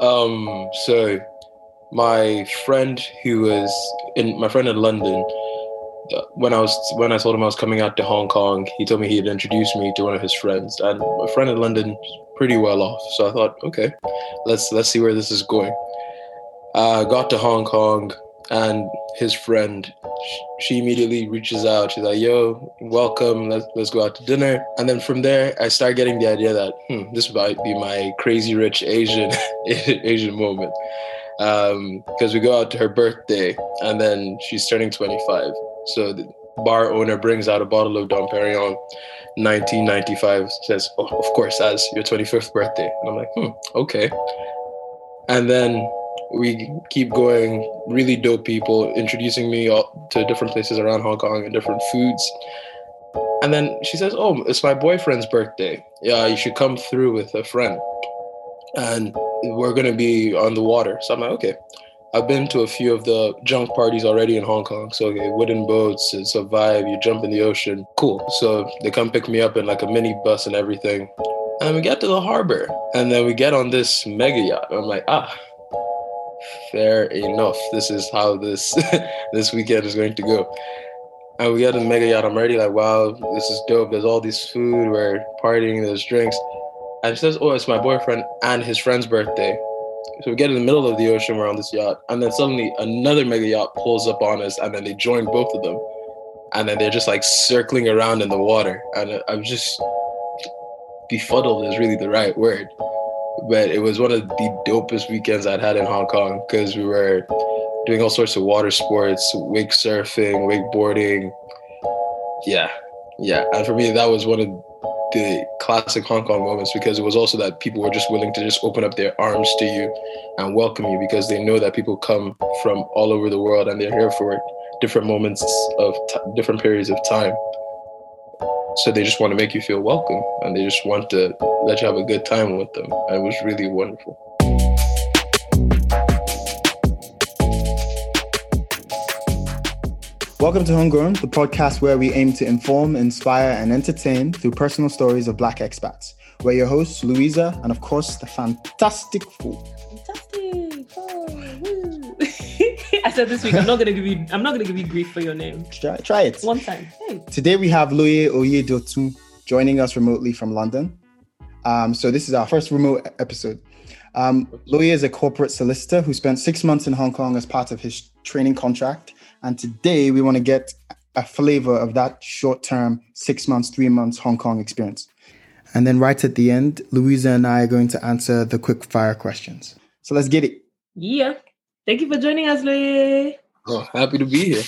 Um, so my friend who was in my friend in London, uh, when I was when I told him I was coming out to Hong Kong, he told me he'd introduced me to one of his friends, and my friend in London pretty well off. So I thought, okay, let's let's see where this is going. Uh, got to Hong Kong, and his friend, she immediately reaches out. She's like, "Yo, welcome. Let's let's go out to dinner." And then from there, I start getting the idea that hmm, this might be my crazy rich Asian Asian moment because um, we go out to her birthday, and then she's turning 25. So the bar owner brings out a bottle of Dom Perignon, 1995. Says, "Oh, of course, as your 25th birthday." And I'm like, "Hmm, okay." And then we keep going. Really dope people introducing me to different places around Hong Kong and different foods. And then she says, "Oh, it's my boyfriend's birthday. Yeah, you should come through with a friend." And we're gonna be on the water. So I'm like, okay. I've been to a few of the junk parties already in Hong Kong. So okay, wooden boats, it's a vibe. You jump in the ocean, cool. So they come pick me up in like a mini bus and everything. And we get to the harbor, and then we get on this mega yacht. I'm like, ah, fair enough. This is how this this weekend is going to go. And we in the mega yacht. I'm already like, wow, this is dope. There's all this food. We're partying. There's drinks. And she says, oh, it's my boyfriend and his friend's birthday. So we get in the middle of the ocean, we're on this yacht, and then suddenly another mega yacht pulls up on us, and then they join both of them, and then they're just like circling around in the water, and I'm just befuddled is really the right word, but it was one of the dopest weekends I'd had in Hong Kong because we were doing all sorts of water sports, wake surfing, wakeboarding, yeah, yeah, and for me that was one of the classic Hong Kong moments because it was also that people were just willing to just open up their arms to you and welcome you because they know that people come from all over the world and they're here for different moments of t- different periods of time. So they just want to make you feel welcome and they just want to let you have a good time with them. And it was really wonderful. Welcome to Homegrown, the podcast where we aim to inform, inspire, and entertain through personal stories of Black expats. We're your hosts, Louisa, and of course, the fantastic Fo. Said this week, I'm not gonna give you, I'm not gonna give you grief for your name. Try, try it. One time. Hey. Today we have Loye Oyedotu joining us remotely from London. Um, so this is our first remote episode. Um, Loye is a corporate solicitor who spent six months in Hong Kong as part of his training contract and today we want to get a flavor of that short term, six months, three months Hong Kong experience. And then right at the end, Louisa and I are going to answer the quick fire questions. So let's get it. Yeah. Thank you for joining us, Louis. Oh, happy to be here.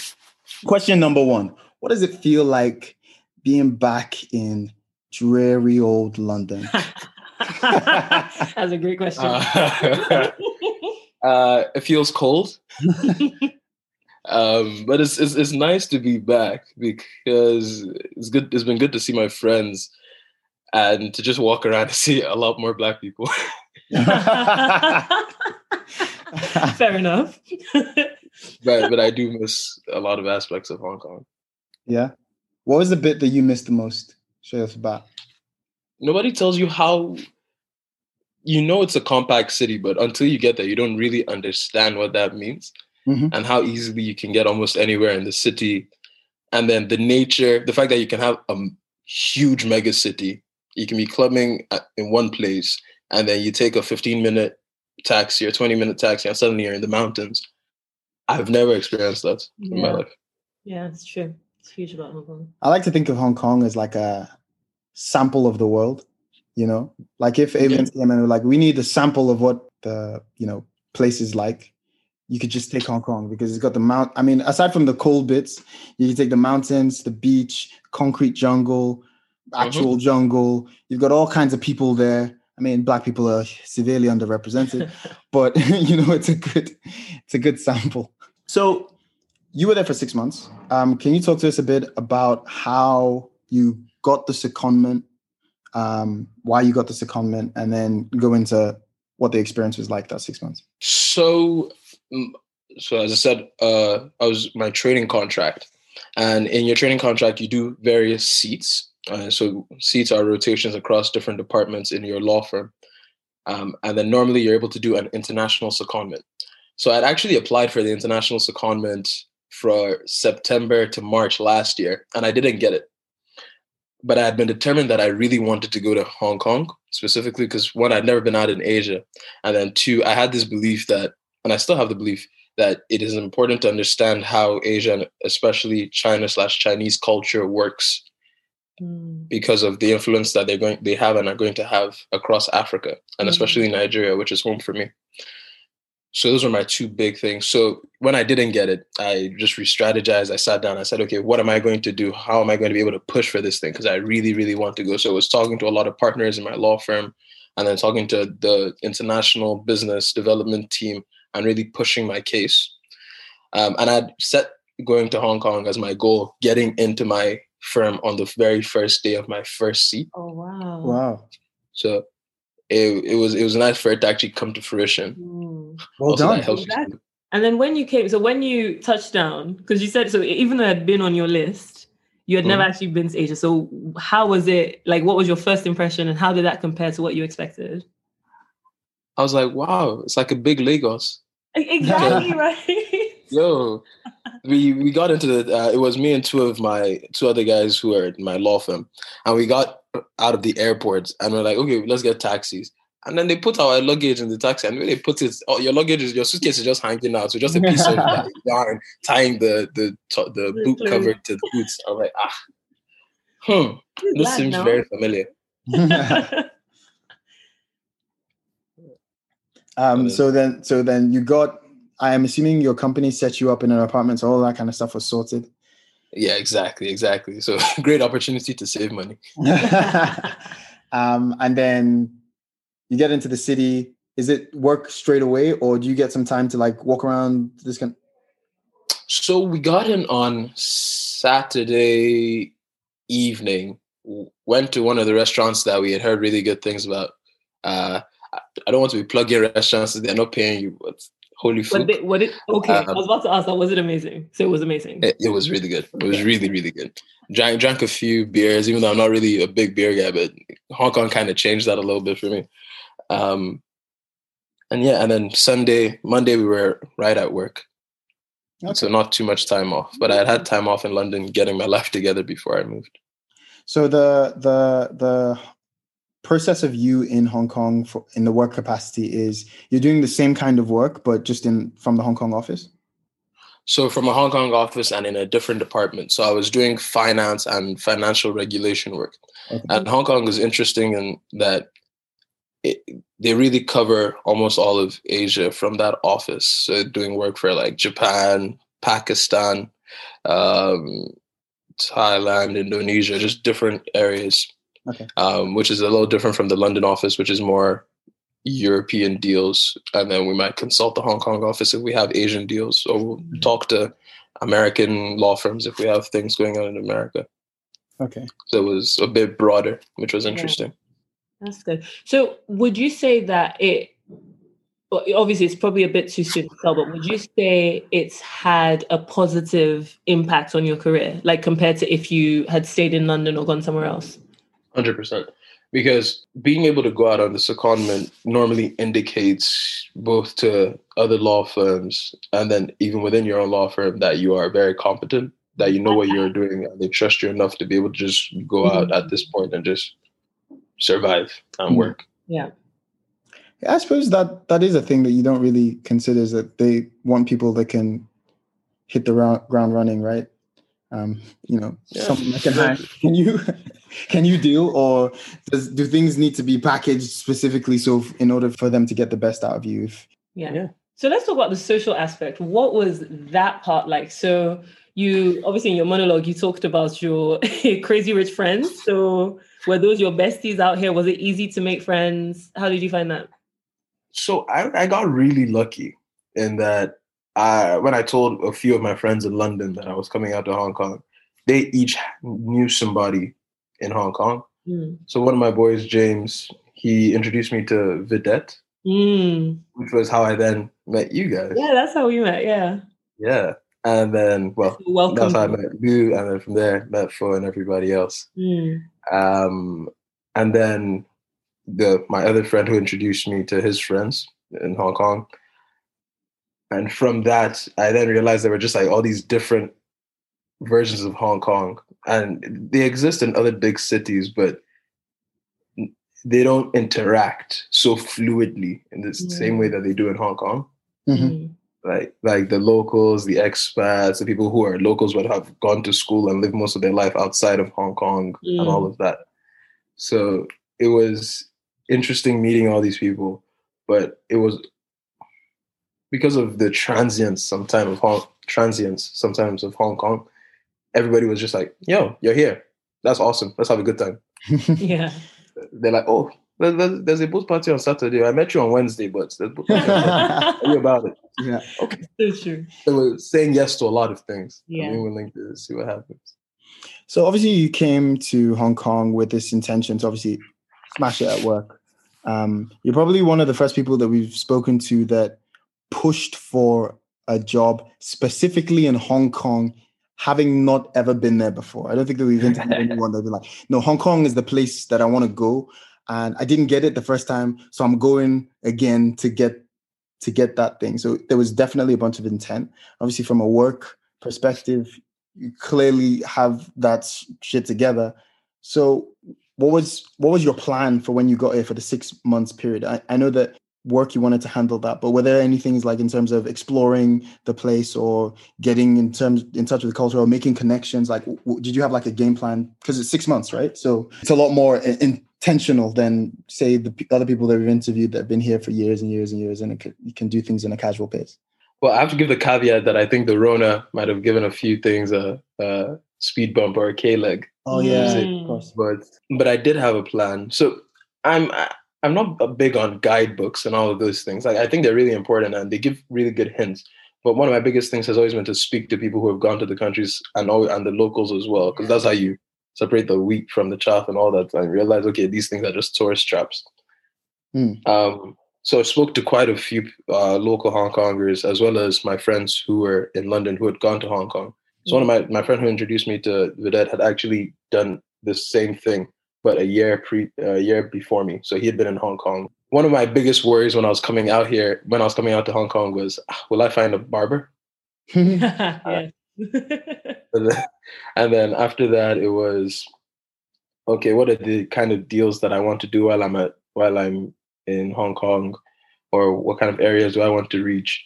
Question number one What does it feel like being back in dreary old London? That's a great question. Uh, uh, it feels cold. Um, but it's, it's it's nice to be back because it's good. It's been good to see my friends and to just walk around and see a lot more black people. Fair enough. but but I do miss a lot of aspects of Hong Kong. Yeah. What was the bit that you missed the most? Show us about. Nobody tells you how you know it's a compact city, but until you get there, you don't really understand what that means mm-hmm. and how easily you can get almost anywhere in the city. And then the nature, the fact that you can have a huge mega city, you can be clubbing in one place, and then you take a 15 minute taxi or 20 minute taxi, and suddenly you're in the mountains. I've never experienced that in my life. Yeah, it's true. It's huge about Hong Kong. I like to think of Hong Kong as like a sample of the world. You know, like if even yeah. like we need a sample of what the you know places like you could just take Hong Kong because it's got the mount. I mean, aside from the cold bits, you can take the mountains, the beach, concrete jungle, actual mm-hmm. jungle. You've got all kinds of people there. I mean, black people are severely underrepresented, but you know, it's a good, it's a good sample. So, you were there for six months. Um, can you talk to us a bit about how you got the secondment, um, why you got the secondment, and then go into what the experience was like that six months? So so as I said, uh, I was my training contract, and in your training contract, you do various seats. Uh, so seats are rotations across different departments in your law firm. Um, and then normally you're able to do an international secondment. So I'd actually applied for the international secondment for September to March last year, and I didn't get it. But I had been determined that I really wanted to go to Hong Kong specifically because one, I'd never been out in Asia, and then two, I had this belief that, and I still have the belief that it is important to understand how Asia and especially China slash Chinese culture works Mm. because of the influence that they're going they have and are going to have across Africa and Mm. especially Nigeria, which is home for me. So those were my two big things. So when I didn't get it, I just re-strategized. I sat down. I said, okay, what am I going to do? How am I going to be able to push for this thing? Because I really, really want to go. So I was talking to a lot of partners in my law firm, and then talking to the international business development team, and really pushing my case. Um, and I'd set going to Hong Kong as my goal, getting into my firm on the very first day of my first seat. Oh wow. Wow. So it, it was it was nice for it to actually come to fruition. Mm. Well Also, done. that Exactly. And then when you came, so when you touched down, because you said so, even though it had been on your list, you had never Mhm. actually been to Asia. So how was it? Like, what was your first impression, and how did that compare to what you expected? I was like, wow, it's like a big Lagos. Exactly right. Yo, we we got into the. Uh, it was me and two of my two other guys who are in my law firm, and we got out of the airport, and we're like, okay, let's get taxis. And then they put our luggage in the taxi, and when they put it, oh, your luggage is your suitcase is just hanging out, so just a piece of like, yarn tying the the to- the The boot cover to the boots. I'm like, ah, hmm, this that seems now? very familiar. um, Uh, so then, so then you got. I am assuming your company set you up in an apartment, so all that kind of stuff was sorted. Yeah, exactly, exactly. So great opportunity to save money. um, and then you get into the city. Is it work straight away, or do you get some time to like walk around this kind? So we got in on Saturday evening. Went to one of the restaurants that we had heard really good things about. Uh, I I don't want to be plugging restaurants; they're not paying you. But holy What food! did, what did, okay, I Um, was about to ask that. Was it amazing? So it was amazing. It, it was really good. It was really, really good. Drank drank a few beers, even though I'm not really a big beer guy, but Hong Kong kind of changed that a little bit for me. Um, and yeah, and then Sunday, Monday, we were right at work. So not too much time off, but I had had time off in London getting my life together before I moved. So the the the process of you in Hong Kong for, in the work capacity is you're doing the same kind of work, but just in from the Hong Kong office. So from a Hong Kong office and in a different department. So I was doing finance and financial regulation work. Okay. And Hong Kong is interesting in that it, they really cover almost all of Asia from that office. So doing work for like Japan, Pakistan, um, Thailand, Indonesia, just different areas. Okay. Um, which is a little different from the London office, which is more European deals, and then we might consult the Hong Kong office if we have Asian deals, or we'll Mhm. talk to American law firms if we have things going on in America. Okay. So it was a bit broader, which was Yeah. interesting. That's good. So, would you say that it? Well, obviously, it's probably a bit too soon to tell, but would you say it's had a positive impact on your career, like compared to if you had stayed in London or gone somewhere else? Hundred percent. Because being able to go out on the secondment normally indicates both to other law firms and then even within your own law firm that you are very competent, that you know what you're doing, and they trust you enough to be able to just go out at this point and just survive and Mhm. work. Yeah. I suppose that that is a thing that you don't really consider is that they want people that can hit the round, ground running, right? Um, you know, Yeah. someone that can hire. Can you can you deal, or does do things need to be packaged specifically so f- in order for them to get the best out of you? If, Yeah. Yeah. So let's talk about the social aspect. What was that part like? So you obviously in your monologue you talked about your crazy rich friends. So were those your besties out here? Was it easy to make friends? How did you find that? So I, I got really lucky in that I, when I told a few of my friends in London that I was coming out to Hong Kong, they each knew somebody in Hong Kong. Mm. So one of my boys, James, he introduced me to Vidette, Mm. which was how I then met you guys. Yeah, that's how we met. Yeah. Yeah. And then, well, Welcome. that's how I met you. And then from there, met Fo and everybody else. Mm. Um, and then the my other friend who introduced me to his friends in Hong Kong. And from that, I then realized there were just like all these different versions of Hong Kong, and they exist in other big cities, but they don't interact so fluidly in the same way that they do in Hong Kong. Mhm. Mm. Like like the locals, the expats, the people who are locals but have gone to school and lived most of their life outside of Hong Kong and Mm. all of that. So it was interesting meeting all these people, but it was because of the transience sometimes of Hong transience sometimes of Hong Kong, everybody was just like, yo, you're here. That's awesome. Let's have a good time. Yeah. They're like, oh, there- there- there's a boat party on Saturday. I met you on Wednesday, but there's boat party. Tell you about it. yeah. Okay. So true. They were saying yes to a lot of things. Yeah. And we were willing to see what happens. So obviously you came to Hong Kong with this intention to obviously smash it at work. Um, you're probably one of the first people that we've spoken to that pushed for a job specifically in Hong Kong, having not ever been there before. I don't think that we've interviewed anyone that's been like, no, Hong Kong is the place that I want to go. And I didn't get it the first time, so I'm going again to get to get that thing. So there was definitely a bunch of intent. Obviously, from a work perspective, you clearly have that shit together. So what was what was your plan for when you got here for the six months period? I, I know that work you wanted to handle that, but were there any things like in terms of exploring the place or getting in terms in touch with the culture or making connections? Like, w- w- did you have like a game plan? Because it's six months, right? So it's a lot more i- intentional than say the p- other people that we've interviewed that have been here for years and years and years, and it could, you can do things in a casual pace. Well, I have to give the caveat that I think the Rona might have given a few things a, a speed bump or a K leg, Oh yeah, Mm. of course. but but I did have a plan. So I'm I- I'm not a big on guidebooks and all of those things. Like I think they're really important and they give really good hints. But one of my biggest things has always been to speak to people who have gone to the countries and all and the locals as well, because that's how you separate the wheat from the chaff and all that. And realize, okay, these things are just tourist traps. Hmm. Um, so I spoke to quite a few uh, local Hong Kongers, as well as my friends who were in London who had gone to Hong Kong. So one of my my friend who introduced me to Vedette had actually done the same thing, but a year pre a year before me. So he had been in Hong Kong. One of my biggest worries when I was coming out here, when I was coming out to Hong Kong, was "Ah, will I find a barber? yeah. And then, and then after that, it was okay. What are the kind of deals that I want to do while I'm at while I'm in Hong Kong, or what kind of areas do I want to reach?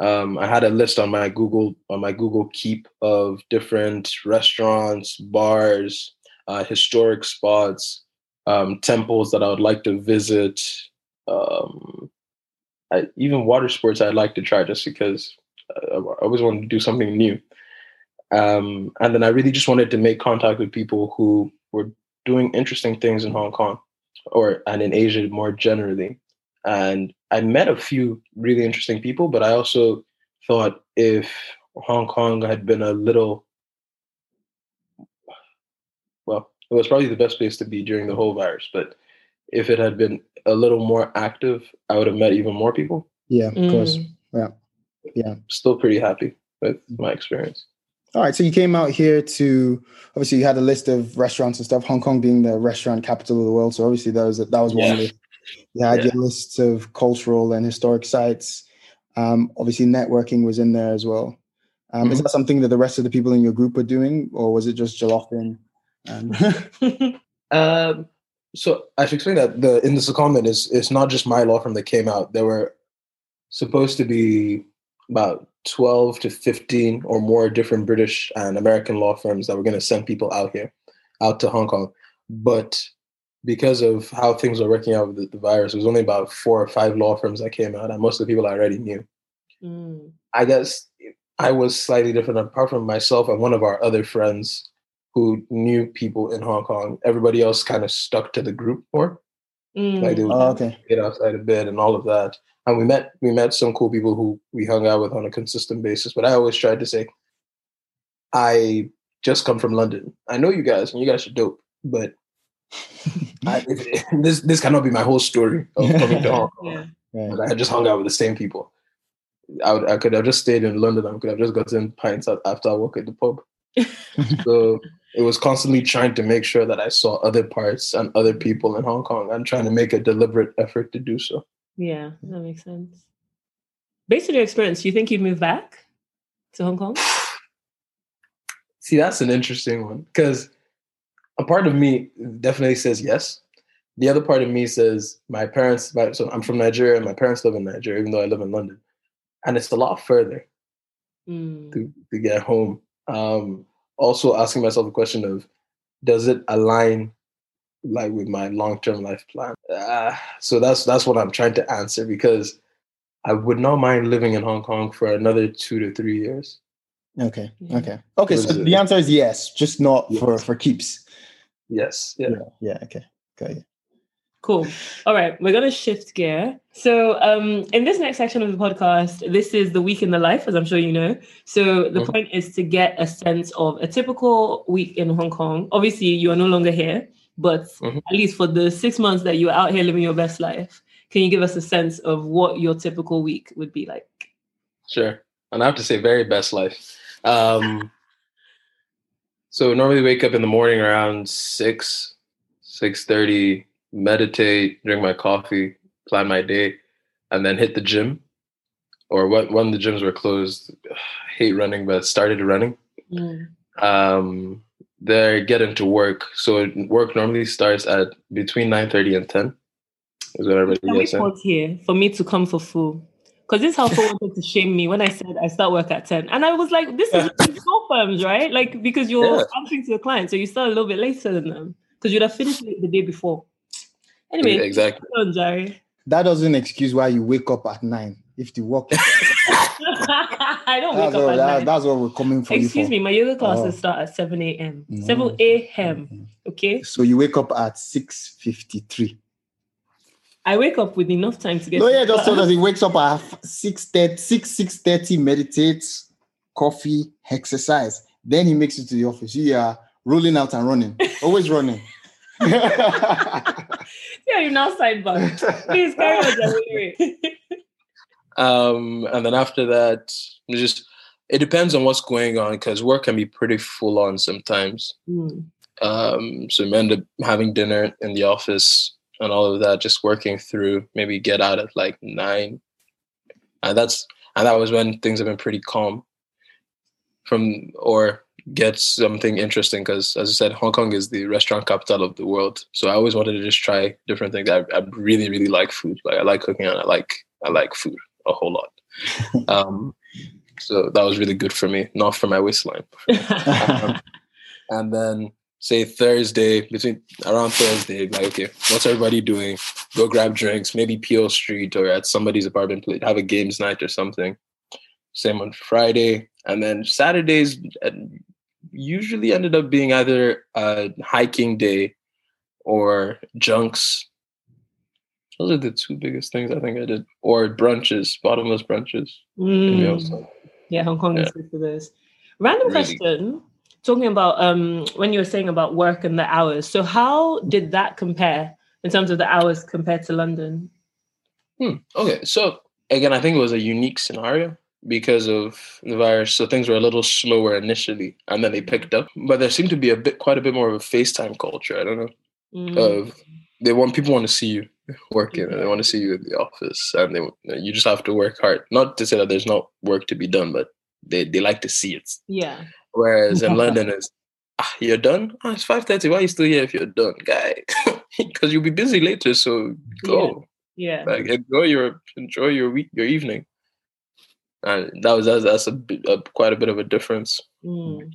Um, I had a list on my Google on my Google Keep of different restaurants, bars, uh, historic spots, um, temples that I would like to visit. Um, I, even water sports I'd like to try just because uh, I always wanted to do something new. Um, and then I really just wanted to make contact with people who were doing interesting things in Hong Kong or and in Asia more generally. And I met a few really interesting people, but I also thought if Hong Kong had been a little well, it was probably the best place to be during the whole virus, but if it had been a little more active, I would have met even more people. yeah, of course. Yeah. Yeah. Still pretty happy with my experience. All right, so you came out here to obviously you had a list of restaurants and stuff. Hong Kong being the restaurant capital of the world, so obviously that was that was one Yeah. list. You had Yeah. your lists of cultural and historic sites. Um, obviously, networking was in there as well. Um, Is Mhm. that something that the rest of the people in your group were doing, or was it just Jalopin? And Um, so I should explain that the in the secondment is it's not just my law firm that came out. There were supposed to be about twelve to fifteen or more different British and American law firms that were going to send people out here, out to Hong Kong. But because of how things were working out with the, the virus, it was only about four or five law firms that came out, and most of the people I already knew. Mm. I guess I was slightly different apart from myself and one of our other friends who knew people in Hong Kong. Everybody else kind of stuck to the group more, like they Mm. would oh, okay, get outside of bed and all of that. And we met we met some cool people who we hung out with on a consistent basis. But I always tried to say, I just come from London. I know you guys, and you guys are dope, but I, this this cannot be my whole story of coming to Hong Kong. Yeah. right. I just hung out with the same people. I, would, I could have just stayed in London. I could have just gotten pints after I work at the pub. so it was constantly trying to make sure that I saw other parts and other people in Hong Kong and trying to make a deliberate effort to do so. Yeah, that makes sense. Based on your experience, do you think you'd move back to Hong Kong? See, that's an interesting one because a part of me definitely says yes. The other part of me says my parents. My, so I'm from Nigeria. and My parents live in Nigeria, even though I live in London, and it's a lot further Mm. to, to get home. Um, also asking myself the question of, does it align like with my long term life plan? Uh, so that's that's what I'm trying to answer because I would not mind living in Hong Kong for another two to three years. Okay. Okay. Okay. So the answer is yes, just not Yes. for for keeps. Yes. Yeah. Yeah. Yeah. Okay. Okay. Cool. All right, we're gonna shift gear. So, um, in this next section of the podcast, this is the week in the life, as I'm sure you know. So, the point is to get a sense of a typical week in Hong Kong. Obviously, you are no longer here, but Mhm. at least for the six months that you were out here living your best life, can you give us a sense of what your typical week would be like? Sure. And I have to say, very best life. Um, so normally wake up in the morning around six, six thirty, meditate, drink my coffee, plan my day, and then hit the gym. Or when when the gyms were closed, hate running, but started running. Mm. Um, there get into work. So work normally starts at between nine thirty and ten. Is what everybody Can we gets in. pause here for me to come for full? Because this house wanted to shame me when I said I start work at 10. And I was like, this is law firms, right? Like, because you're Yeah. answering to a client, so you start a little bit later than them. Because you'd have finished it the day before. Anyway, Exactly. on, Jerry. That doesn't excuse why you wake up at nine if the work. I don't wake that's, up what, at that- nine. that's what we're coming for. you Excuse for. me, my yoga classes Oh. start at 7 a.m. No. Mm-hmm. 7 a.m. Okay? So you wake up at six fifty three. I wake up with enough time to get No, to yeah, just so that he wakes up at six thirty, six six thirty, meditates, coffee, exercise. Then he makes it to the office. You are rolling out and running, always running. Yeah, you're now sidebar. Please carry on. Um, and then after that, just it depends on what's going on because work can be pretty full on sometimes. Mm. Um, so we end up having dinner in the office and all of that, just working through. Maybe get out at like nine, and that's and that was when things have been pretty calm. From or get something interesting because, as I said, Hong Kong is the restaurant capital of the world. So I always wanted to just try different things. I, I really, really like food. Like I like cooking and I like I like food a whole lot. Um, so that was really good for me, not for my waistline. Um, and then say Thursday, between around Thursday, like okay, what's everybody doing? Go grab drinks, maybe Peel Street or at somebody's apartment, play, have a games night or something. Same on Friday, and then Saturdays usually ended up being either a hiking day or junks. Those are the two biggest things I think I did, or brunches, bottomless brunches. Mm. Yeah, Hong Kong is good for this. Random Really. question. Talking about um when you were saying about work and the hours. So how did that compare in terms of the hours compared to London? Hmm. Okay, so again, I think it was a unique scenario because of the virus. So things were a little slower initially, and then they picked up. But there seemed to be a bit, quite a bit more of a FaceTime culture. I don't know. Mm. Of they want people want to see you working, and they want to see you in the office, and they you just have to work hard. Not to say that there's not work to be done, but they they like to see it. yeah. Whereas in London, it's ah, you're done. Oh, it's five thirty. Why are you still here if you're done, guy? Because you'll be busy later. So go Yeah. like enjoy your enjoy your week your evening and that was that's, that's a, bit- a quite a bit of a difference Mm.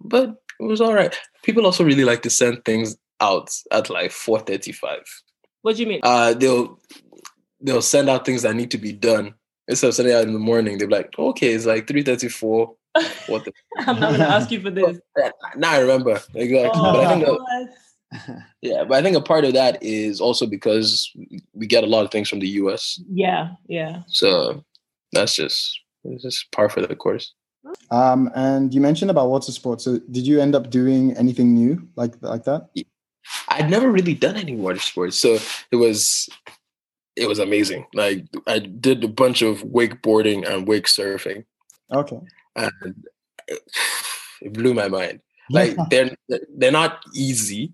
but it was all right people also really like to send things out at like 4.35 What do you mean? uh they'll they'll send out things that need to be done instead of sending out in the morning they'll be like okay it's like 3.34 what the I'm not gonna ask you for this. now i remember exactly but i think Oh, that, yeah but i think a part of that is also because we get a lot of things from the us yeah, yeah. So that's just it's just par for the course. Um, and you mentioned about water sports. So did you end up doing anything new like like that? I'd never really done any water sports, so it was it was amazing. Like I did a bunch of wakeboarding and wake surfing, Okay. and it, it blew my mind. Like they're they're not easy,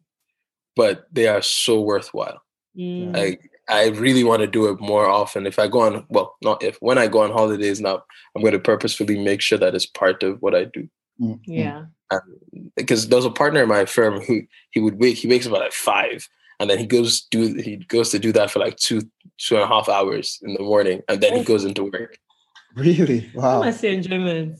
but they are so worthwhile. Mm. Like I really want to do it more often. If I go on, well, not if when I go on holidays now, I'm going to purposefully make sure that it's part of what I do. Mm, mm. yeah. Because there's a partner in my firm who he would wake. He wakes up at like five, and then he goes do he goes to do that for like two two and a half hours in the morning, and then he Oh. goes into work. Really? I Wow. must say enjoyment.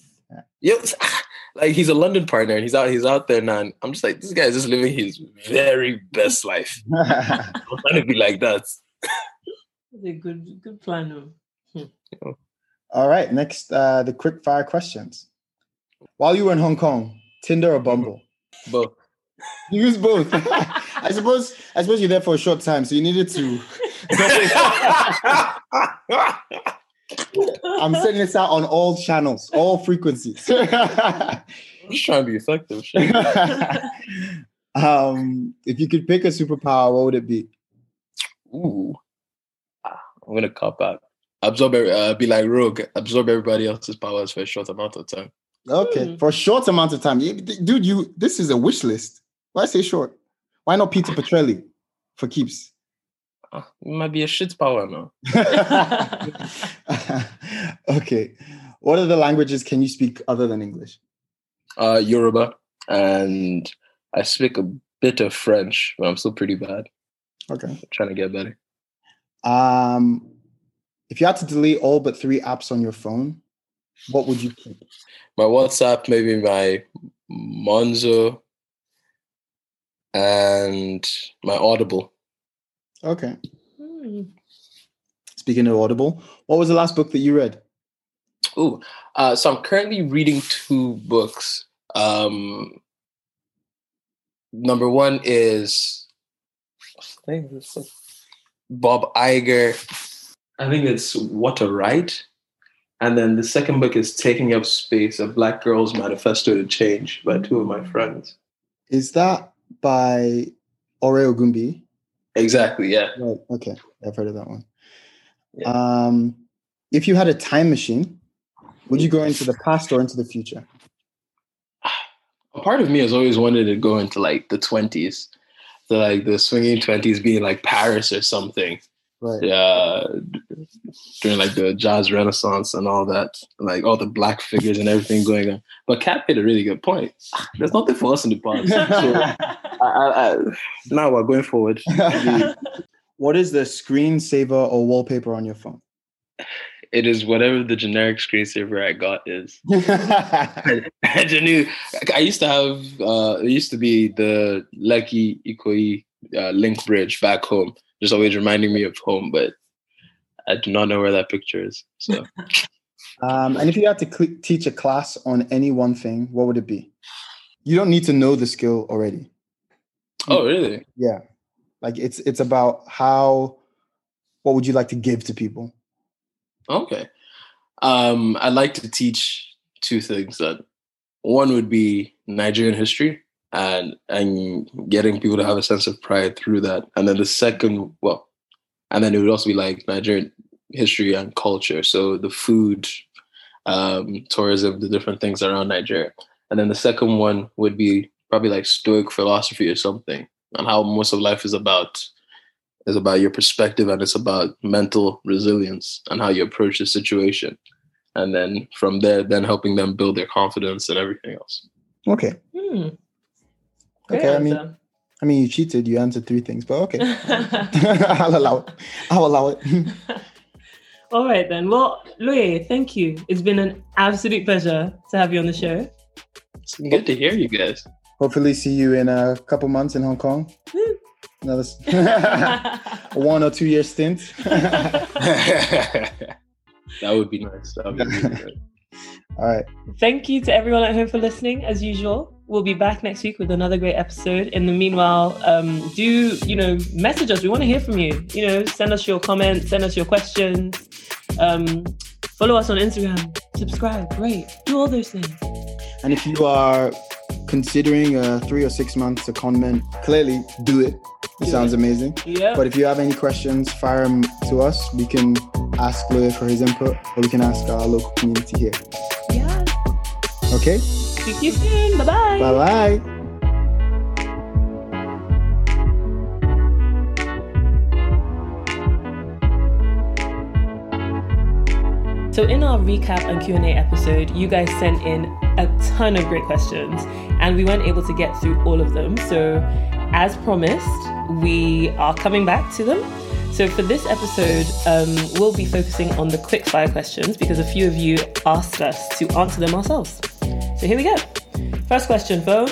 Yep. Like he's a London partner and he's out he's out there now. And I'm just like, this guy is just living his very best life. I'm trying to be like that. That's a good good plan. oh. All right. Next, uh, the quick fire questions. While you were in Hong Kong, Tinder or Bumble? Both. You use both. I suppose. I suppose you're there for a short time, so you needed to. I'm sending this out on all channels, all frequencies. I'm just trying to be effective. um, if you could pick a superpower, what would it be? Ooh. Ah, I'm gonna cop out. Absorb uh, be like Rogue, absorb everybody else's powers for a short amount of time. Okay, Hmm. for a short amount of time, dude. You this is a wish list. Why say short? Why not Peter Petrelli for keeps? It might be a shit power now. okay, what other languages can you speak other than English? Uh, Yoruba, and I speak a bit of French, but I'm still pretty bad. Okay. I'm trying to get better. Um, if you had to delete all but three apps on your phone, what would you keep? My WhatsApp, maybe my Monzo, and my Audible. Okay. Hmm. Speaking of Audible, what was the last book that you read? Oh, uh, so I'm currently reading two books. Um, number one is I it's like Bob Iger. I think it's What a Right. And then the second book is Taking Up Space, a Black Girl's Manifesto to Change by two of my friends. Is that by Ore Ogunbiyi? Exactly, yeah. Right. Okay, I've heard of that one. Yeah. Um, if you had a time machine, would you go into the past or into the future? A part of me has always wanted to go into like the 20s. So like the swinging 20s being like Paris or something. Right. yeah, during like the jazz renaissance and all that, like all the black figures and everything going on. But Cap made a really good point. There's nothing for us in the past. So I, I, I, now we're going forward. what is the screensaver or wallpaper on your phone? It is whatever the generic screensaver I got is. I just knew. I used to have. Uh, it used to be the Lekki-Ikoyi uh, link bridge back home, just always reminding me of home. But I do not know where that picture is. So um, and if you had to cl- teach a class on any one thing, what would it be? You don't need to know the skill already. Oh, really? Yeah, like it's it's about how. What would you like to give to people? Okay. Um, I'd like to teach two things. That one would be Nigerian history and and getting people to have a sense of pride through that. And then the second, well, and then it would also be like Nigerian history and culture. So the food, um, tourism, the different things around Nigeria. And then the second one would be probably like Stoic philosophy or something, and how most of life is about is about your perspective and it's about mental resilience and how you approach the situation. And then from there, then helping them build their confidence and everything else. Okay. Hmm. Great Okay, I mean- I mean, you cheated. You answered three things, but okay. I'll allow it. I'll allow it. All right then. Well, Louis, thank you. It's been an absolute pleasure to have you on the show. It's good to hear you guys. Hopefully, see you in a couple months in Hong Kong. Woo. Another s- a one or two year stint. that would be nice. That would be really. All right. Thank you to everyone at home for listening. As usual, we'll be back next week with another great episode. In the meanwhile, um, do you know message us? We want to hear from you. You know, send us your comments, send us your questions. Um, follow us on Instagram, subscribe, rate, do all those things. And if you are considering a three or six months secondment, clearly do it. It Do sounds it. amazing. Yeah. But if you have any questions, fire them to us. We can ask Louis for his input, or we can ask our local community here. yeah. Okay. See you soon. Bye bye. Bye bye. So in our recap and Q&A episode, you guys sent in a ton of great questions and we weren't able to get through all of them. So as promised, we are coming back to them. So for this episode, um, we'll be focusing on the quick fire questions because a few of you asked us to answer them ourselves. So here we go. First question, Fo.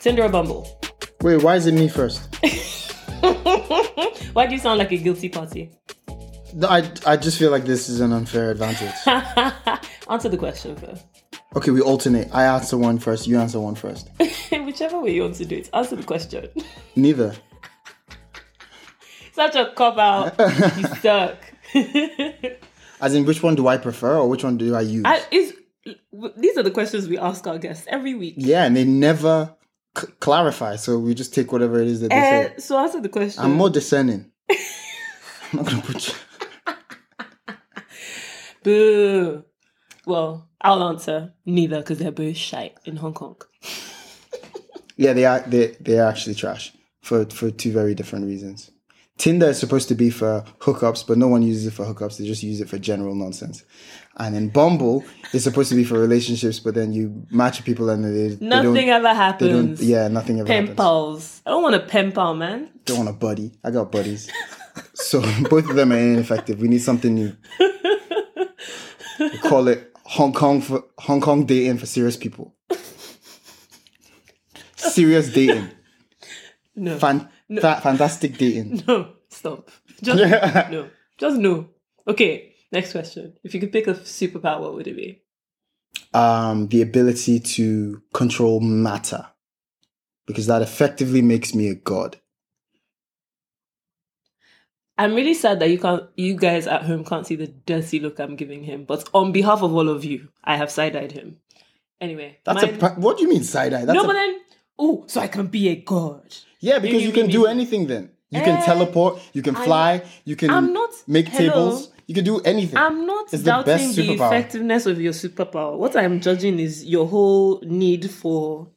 Tinder or Bumble? Wait, why is it me first? Why do you sound like a guilty party? No, I, I just feel like this is an unfair advantage. Answer the question, Fo. Okay, we alternate. I answer one first, you answer one first. Whichever way you want to do it, answer the question. Neither. Such a cop out. you suck. As in, which one do I prefer or which one do I use? I, is, these are the questions we ask our guests every week. yeah, and they never c- clarify, so we just take whatever it is that they Uh, say. so answer the question. I'm more discerning. I'm not gonna put you. Boo. Well, I'll answer neither because they're both shy in Hong Kong. Yeah, they are. They they are actually trash for for two very different reasons. Tinder is supposed to be for hookups, but no one uses it for hookups. They just use it for general nonsense. And then Bumble is supposed to be for relationships, but then you match people and they, they Nothing ever happens. Yeah, nothing ever Pen happens. pals. I don't want a pen pal, man. Don't want a buddy. I got buddies. so both of them are ineffective. We need something new. We call it Hong Kong for Hong Kong dating for serious people. Serious dating. No. Fan, fa- fantastic dating. No. Stop. Just no. Just no. Okay. Next question. If you could pick a superpower, what would it be? um, the ability to control matter because that effectively makes me a god. I'm really sad that you can't, you guys at home can't see the dirty look I'm giving him. But on behalf of all of you, I have side eyed him. Anyway, That's mine- a pra- what do you mean side eye? That's no, a- but then oh, so I can be a god. yeah, because you you can mean- do anything. Then you can Eh, teleport, you can I'm- fly, you can I'm not- make hello? tables, you can do anything. I'm not It's the doubting best the, effectiveness of your superpower. What I'm judging is your whole need for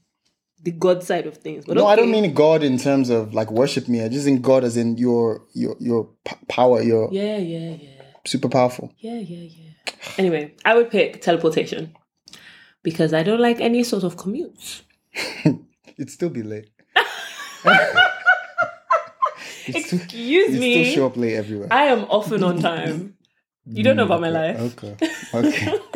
the god side of things. But no, I don't mean God in terms of like worship me. I just in God as in your your your p- power. You're Yeah, yeah, yeah, super powerful. yeah, yeah, yeah. Anyway, I would pick teleportation because I don't like any sort of commutes. It'd still be late. Still, Excuse you'd me. still show up late everywhere. I am often on time. You don't know about my mm, life. Okay. Okay.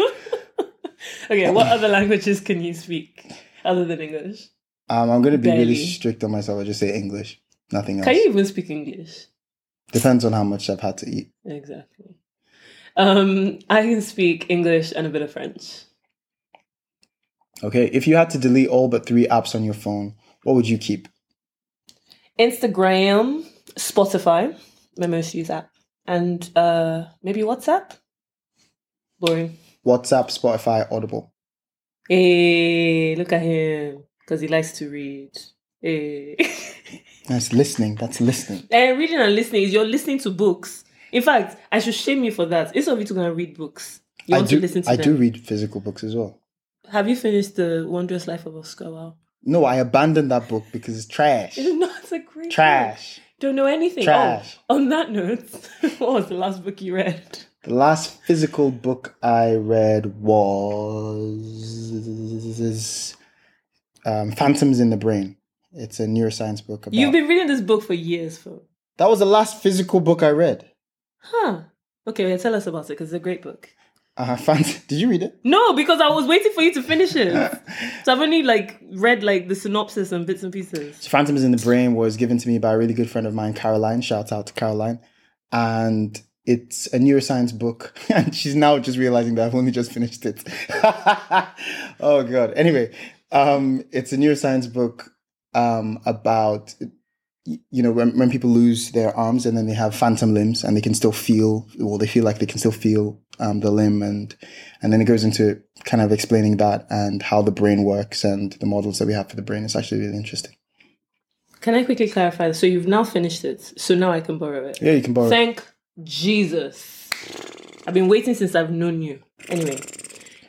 Okay, what other languages can you speak other than English? Um, I'm gonna be really strict on myself. I just say English, nothing else. Can you even speak English? Depends on how much I've had to eat. Exactly. Um, I can speak English and a bit of French. Okay, if you had to delete all but three apps on your phone, what would you keep? Instagram, Spotify, my most used app, and uh, maybe WhatsApp. Boring. WhatsApp, Spotify, Audible. Hey, look at him because he likes to read. Hey. Eh. That's listening. That's listening. and reading and listening is you're listening to books. In fact, I should shame you for that. Instead of you to go and read books, you I want do. to listen to I them. do read physical books as well. Have you finished the Wondrous Life of Oscar Wao? No, I abandoned that book because it's trash. It's not a great book. Trash. Don't know anything. Oh, trash. Oh, on that note, what was the last book you read? The last physical book I read was um, Phantoms in the Brain. It's a neuroscience book about. You've been reading this book for years, Phil. that was the last physical book I read. Huh. Okay, well, tell us about it because it's a great book. Uh, Phant- Did you read it? No, because I was waiting for you to finish it. so I've only like read like the synopsis and bits and pieces. So Phantoms in the Brain was given to me by a really good friend of mine, Caroline. Shout out to Caroline. And it's a neuroscience book. And she's now just realizing that I've only just finished it. oh, God. Anyway, um, it's a neuroscience book um, about, you know, when, when people lose their arms and then they have phantom limbs and they can still feel, well, they feel like they can still feel um, the limb. And, and then it goes into kind of explaining that and how the brain works and the models that we have for the brain. It's actually really interesting. Can I quickly clarify? So you've now finished it. So now I can borrow it. Yeah, you can borrow. it. Thank Jesus. I've been waiting since I've known you. Anyway,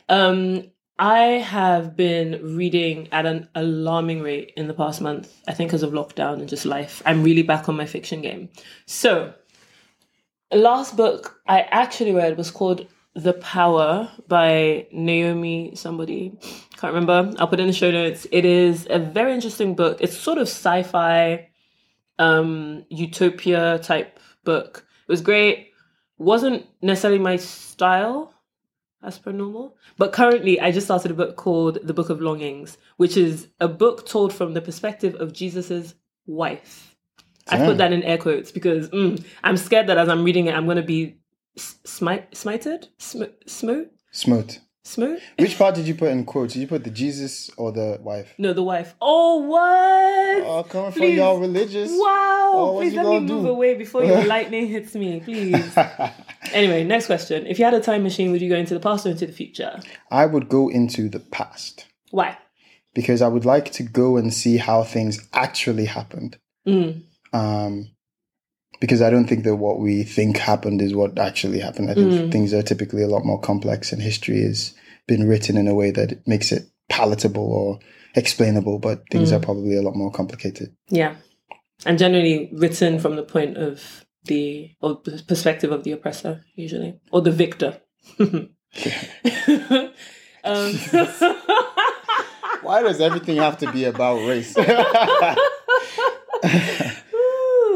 um, I have been reading at an alarming rate in the past month, I think because of lockdown and just life. I'm really back on my fiction game. So, last book I actually read was called The Power by Naomi somebody. Can't remember. I'll put it in the show notes. It is a very interesting book. It's sort of sci-fi um utopia type book. It was great. Wasn't necessarily my style as per normal. But currently, I just started a book called The Book of Longings, which is a book told from the perspective of Jesus's wife. I put that in air quotes because mm, I'm scared that as I'm reading it, I'm going to be smite, smited, Sm- smote, Smote. Smote. Which part did you put in quotes? Did you put the Jesus or the wife? No, the wife. Oh, what? Oh, coming from y'all religious. Wow! Oh, Please let me move do? away before your lightning hits me, please. anyway, next question. If you had a time machine, would you go into the past or into the future? I would go into the past Why? because I would like to go and see how things actually happened. Mm. Um, because I don't think that what we think happened is what actually happened. I think Mm. things are typically a lot more complex, and history has been written in a way that it makes it palatable or explainable, but things Mm. are probably a lot more complicated. Yeah. And generally written from the point of the or perspective of the oppressor, usually. Or the victor. um, Why does everything have to be about race?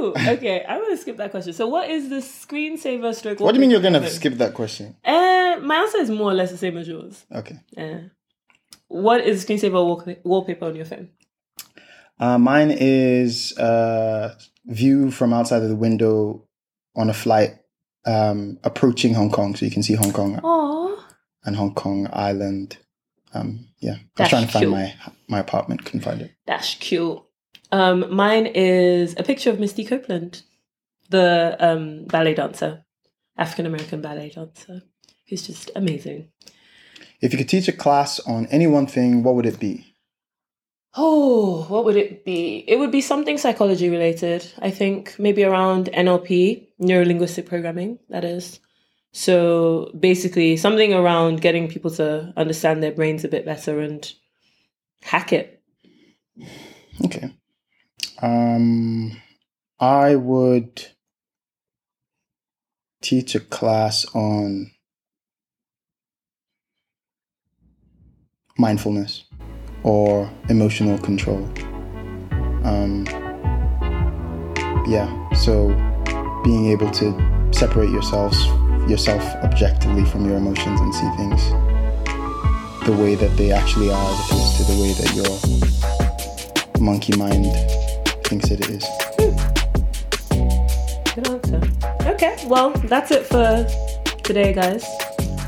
Ooh, okay, I'm gonna skip that question. So what is the screensaver stroke? what do you mean you're wallpaper? skip that question? Uh, my answer is more or less the same as yours. Okay. Uh, what is screensaver wall- wallpaper on your phone? Uh, mine is uh, view from outside of the window on a flight um, approaching Hong Kong, so you can see Hong Kong Oh, and Hong Kong Island. Um, yeah, I was trying to find cute. my my apartment, couldn't find it. that's cute. Um, mine is a picture of Misty Copeland, the um, ballet dancer, African American ballet dancer, who's just amazing. If you could teach a class on any one thing, what would it be? Oh, what would it be? It would be something psychology related. I think maybe around NLP, neuro linguistic programming, that is. So basically, something around getting people to understand their brains a bit better and hack it. Okay. Um, I would teach a class on mindfulness or emotional control. Um, yeah, so being able to separate yourselves yourself objectively from your emotions and see things the way that they actually are as opposed to the way that your monkey mind thinks it is. Good answer. Okay, well, that's it for today, guys.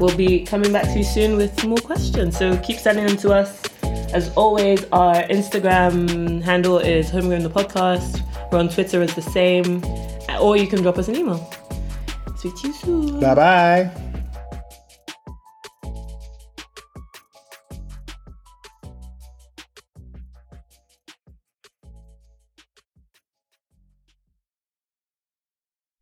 We'll be coming back to you soon with more questions. So keep sending them to us. As always, our Instagram handle is Homegrown the Podcast. We're on Twitter as the same. Or you can drop us an email. Speak to you soon. Bye bye.